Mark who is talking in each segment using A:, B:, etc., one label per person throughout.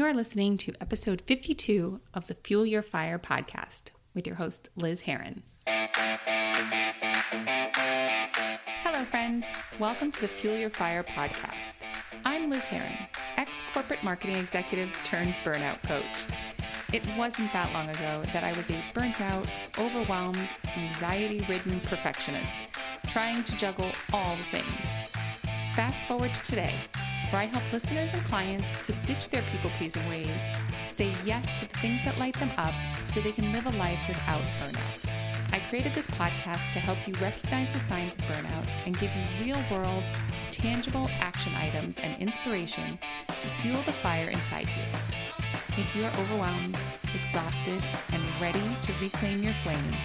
A: You're listening to episode 52 of the Fuel Your Fire podcast with your host, Liz Herron. Hello, friends. Welcome to the Fuel Your Fire podcast. I'm Liz Herron, ex corporate marketing executive turned burnout coach. It wasn't that long ago that I was a burnt out, overwhelmed, anxiety ridden perfectionist, trying to juggle all the things. Fast forward to today where I help listeners and clients to ditch their people pleasing ways, say yes to the things that light them up so they can live a life without burnout. I created this podcast to help you recognize the signs of burnout and give you real world, tangible action items and inspiration to fuel the fire inside you. If you are overwhelmed, exhausted, and ready to reclaim your flame,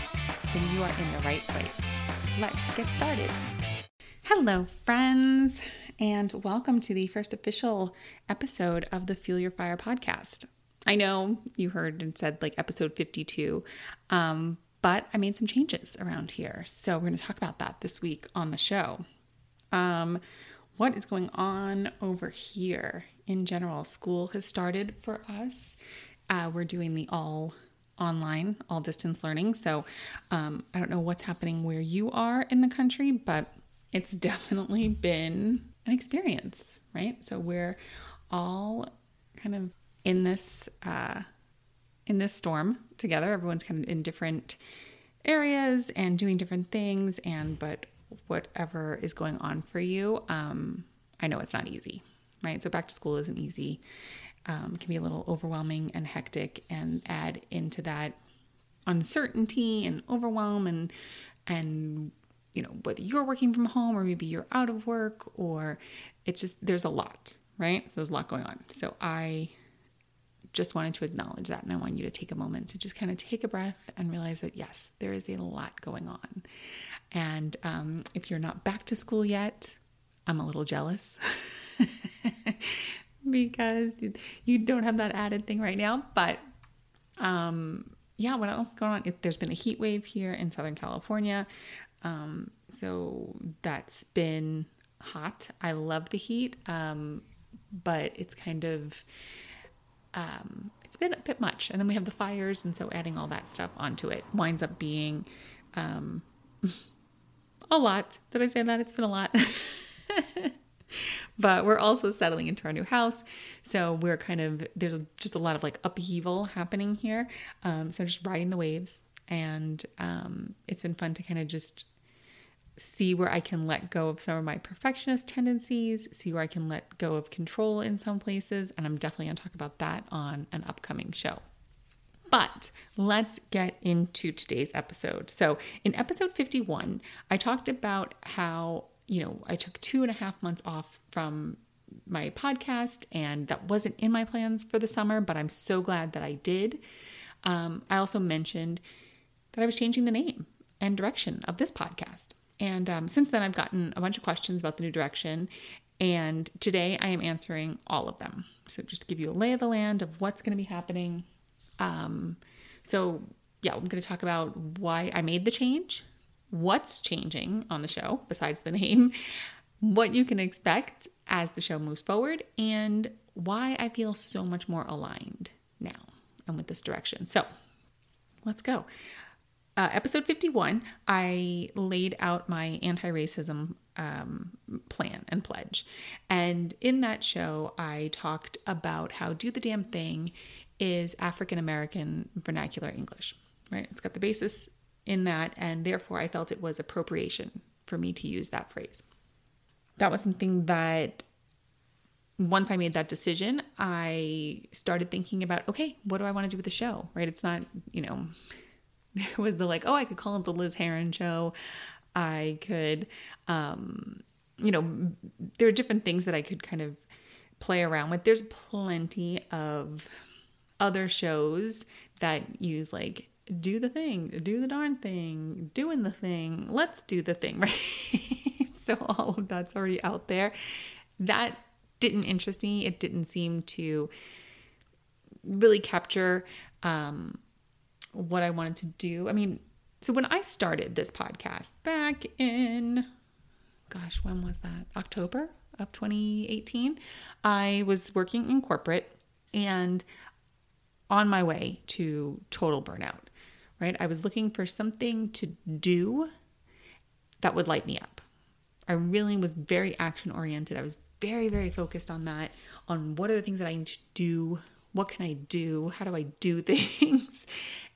A: then you are in the right place. Let's get started. Hello, friends and welcome to the first official episode of the Fuel Your Fire podcast. I know you heard and said like episode 52, um, but I made some changes around here. So we're going to talk about that this week on the show. Um, what is going on over here in general? School has started for us. Uh, we're doing the all online, all distance learning. So um, I don't know what's happening where you are in the country, but it's definitely been an experience, right? So we're all kind of in this uh, in this storm together. Everyone's kind of in different areas and doing different things, and but whatever is going on for you, um, I know it's not easy, right? So back to school isn't easy. Um, can be a little overwhelming and hectic, and add into that uncertainty and overwhelm and and you know, whether you're working from home or maybe you're out of work or it's just, there's a lot, right? So there's a lot going on. So I just wanted to acknowledge that. And I want you to take a moment to just kind of take a breath and realize that, yes, there is a lot going on. And um, if you're not back to school yet, I'm a little jealous because you don't have that added thing right now. But um, yeah, what else going on? There's been a heat wave here in Southern California. Um, so that's been hot. I love the heat, um, but it's kind of um, it's been a bit much. And then we have the fires, and so adding all that stuff onto it winds up being um, a lot. Did I say that? It's been a lot. but we're also settling into our new house so we're kind of there's just a lot of like upheaval happening here um, so just riding the waves and um, it's been fun to kind of just see where I can let go of some of my perfectionist tendencies, see where I can let go of control in some places. And I'm definitely going to talk about that on an upcoming show. But let's get into today's episode. So, in episode 51, I talked about how, you know, I took two and a half months off from my podcast, and that wasn't in my plans for the summer, but I'm so glad that I did. Um, I also mentioned that I was changing the name and direction of this podcast. And um, since then, I've gotten a bunch of questions about the new direction. And today I am answering all of them. So, just to give you a lay of the land of what's going to be happening. Um, so, yeah, I'm going to talk about why I made the change, what's changing on the show besides the name, what you can expect as the show moves forward, and why I feel so much more aligned now and with this direction. So, let's go uh, episode 51, I laid out my anti racism um, plan and pledge. And in that show, I talked about how Do the Damn Thing is African American vernacular English, right? It's got the basis in that, and therefore I felt it was appropriation for me to use that phrase. That was something that once I made that decision, I started thinking about okay, what do I want to do with the show, right? It's not, you know, there was the like, oh, I could call it the Liz Heron show. I could, um, you know, there are different things that I could kind of play around with. There's plenty of other shows that use like do the thing, do the darn thing, doing the thing, let's do the thing, right? so all of that's already out there. That didn't interest me. It didn't seem to really capture um, what I wanted to do. I mean, so when I started this podcast back in, gosh, when was that? October of 2018, I was working in corporate and on my way to total burnout, right? I was looking for something to do that would light me up. I really was very action oriented. I was very, very focused on that, on what are the things that I need to do? What can I do? How do I do things?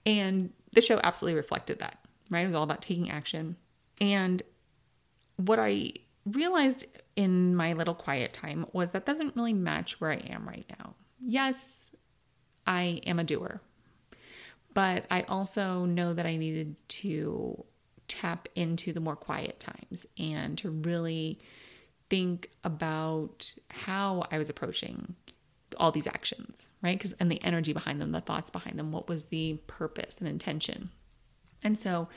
A: And the show absolutely reflected that, right? It was all about taking action. And what I realized in my little quiet time was that doesn't really match where I am right now. Yes, I am a doer, but I also know that I needed to tap into the more quiet times and to really think about how I was approaching all these actions, right? Because and the energy behind them, the thoughts behind them, what was the purpose and intention. And so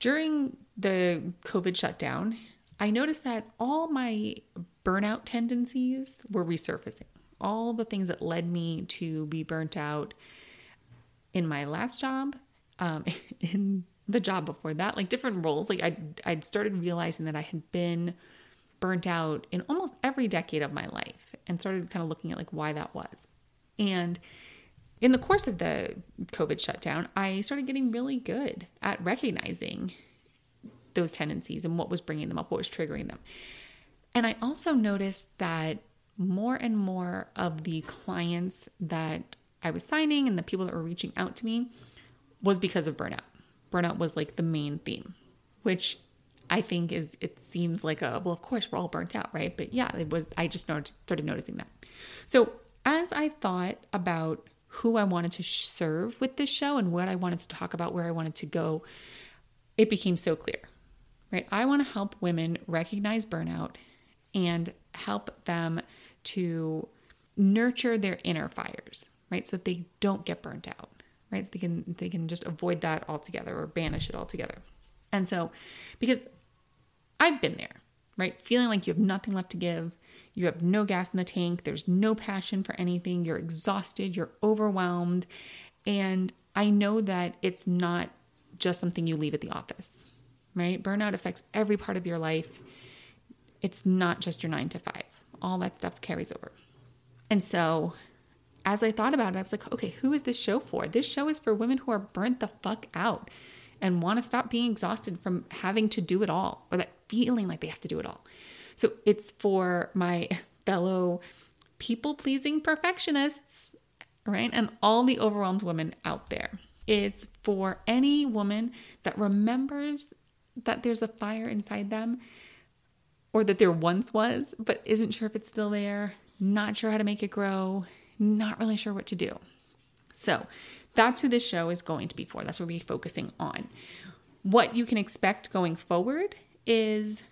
A: during the COVID shutdown, I noticed that all my burnout tendencies were resurfacing. All the things that led me to be burnt out in my last job, um, in the job before that, like different roles. Like I, I'd started realizing that I had been burnt out in almost every decade of my life, and started kind of looking at like why that was. And in the course of the COVID shutdown, I started getting really good at recognizing those tendencies and what was bringing them up, what was triggering them. And I also noticed that more and more of the clients that I was signing and the people that were reaching out to me was because of burnout. Burnout was like the main theme, which I think is it seems like a well, of course we're all burnt out, right? But yeah, it was. I just started noticing that. So as I thought about who I wanted to serve with this show and what I wanted to talk about, where I wanted to go, it became so clear right? I want to help women recognize burnout and help them to nurture their inner fires, right? So that they don't get burnt out, right? So they can they can just avoid that altogether or banish it altogether. And so because I've been there, right? Feeling like you have nothing left to give, you have no gas in the tank, there's no passion for anything, you're exhausted, you're overwhelmed, and I know that it's not just something you leave at the office right? Burnout affects every part of your life. It's not just your nine to five, all that stuff carries over. And so, as I thought about it, I was like, okay, who is this show for? This show is for women who are burnt the fuck out and want to stop being exhausted from having to do it all or that feeling like they have to do it all. So, it's for my fellow people pleasing perfectionists, right? And all the overwhelmed women out there. It's for any woman that remembers that there's a fire inside them or that there once was, but isn't sure if it's still there, not sure how to make it grow, not really sure what to do. So that's who this show is going to be for. That's what we're focusing on. What you can expect going forward is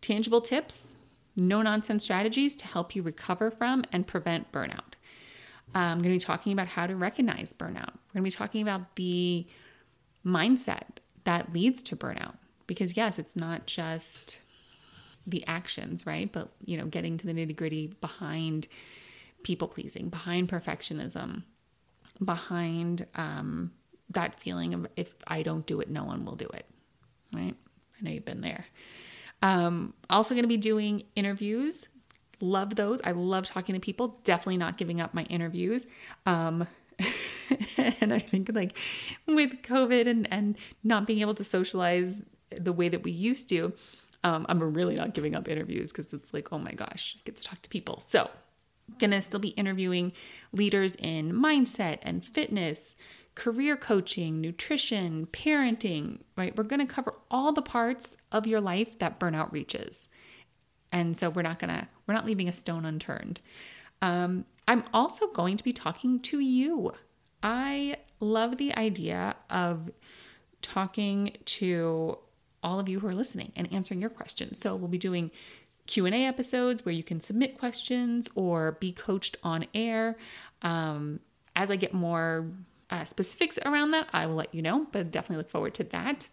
A: tangible tips, no nonsense strategies to help you recover from and prevent burnout. I'm going to be talking about how to recognize burnout. We're going to be talking about the mindset that leads to burnout because yes it's not just the actions right but you know getting to the nitty gritty behind people pleasing behind perfectionism behind um, that feeling of if i don't do it no one will do it right i know you've been there. Um, also going to be doing interviews. Love those. I love talking to people. Definitely not giving up my interviews. Um, and i think like with covid and and not being able to socialize the way that we used to, um, I'm really not giving up interviews because it's like, oh my gosh, I get to talk to people. So, gonna still be interviewing leaders in mindset and fitness, career coaching, nutrition, parenting, right? We're gonna cover all the parts of your life that burnout reaches. And so we're not gonna, we're not leaving a stone unturned. Um, I'm also going to be talking to you. I love the idea of talking to all of you who are listening and answering your questions. So we'll be doing Q&A episodes where you can submit questions or be coached on air. Um, as I get more uh, specifics around that, I will let you know, but definitely look forward to that.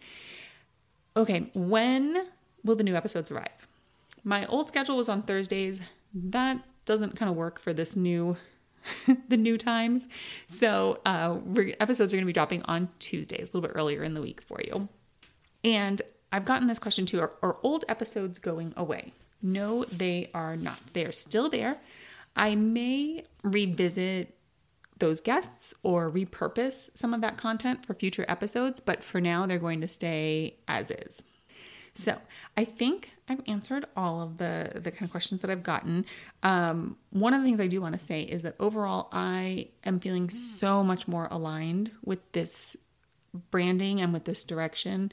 A: Okay, when will the new episodes arrive? My old schedule was on Thursdays. That doesn't kind of work for this new the new times. So uh, episodes are going to be dropping on Tuesdays, a little bit earlier in the week for you. And I've gotten this question too. Are, are old episodes going away? No, they are not. They are still there. I may revisit those guests or repurpose some of that content for future episodes, but for now, they're going to stay as is. So I think I've answered all of the the kind of questions that I've gotten. Um, one of the things I do want to say is that overall, I am feeling so much more aligned with this branding and with this direction.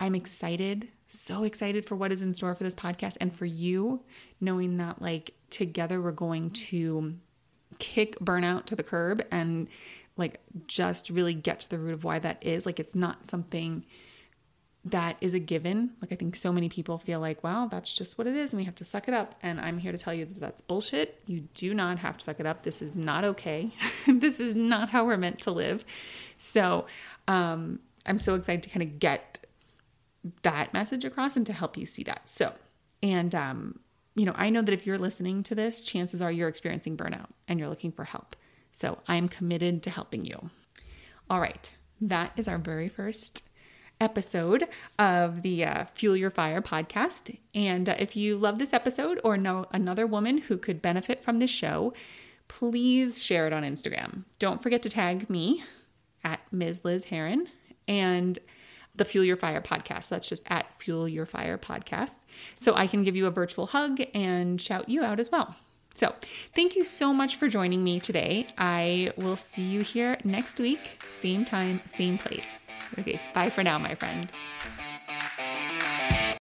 A: I'm excited, so excited for what is in store for this podcast and for you, knowing that like together we're going to kick burnout to the curb and like just really get to the root of why that is. Like it's not something that is a given. Like I think so many people feel like, wow, that's just what it is and we have to suck it up. And I'm here to tell you that that's bullshit. You do not have to suck it up. This is not okay. this is not how we're meant to live. So, um, I'm so excited to kind of get that message across and to help you see that. So, and um, you know, I know that if you're listening to this, chances are you're experiencing burnout and you're looking for help. So I'm committed to helping you. All right, that is our very first episode of the uh, Fuel Your Fire podcast. And uh, if you love this episode or know another woman who could benefit from this show, please share it on Instagram. Don't forget to tag me at Ms. Liz Heron and the Fuel Your Fire podcast. That's just at Fuel Your Fire podcast. So I can give you a virtual hug and shout you out as well. So thank you so much for joining me today. I will see you here next week, same time, same place. Okay, bye for now, my friend.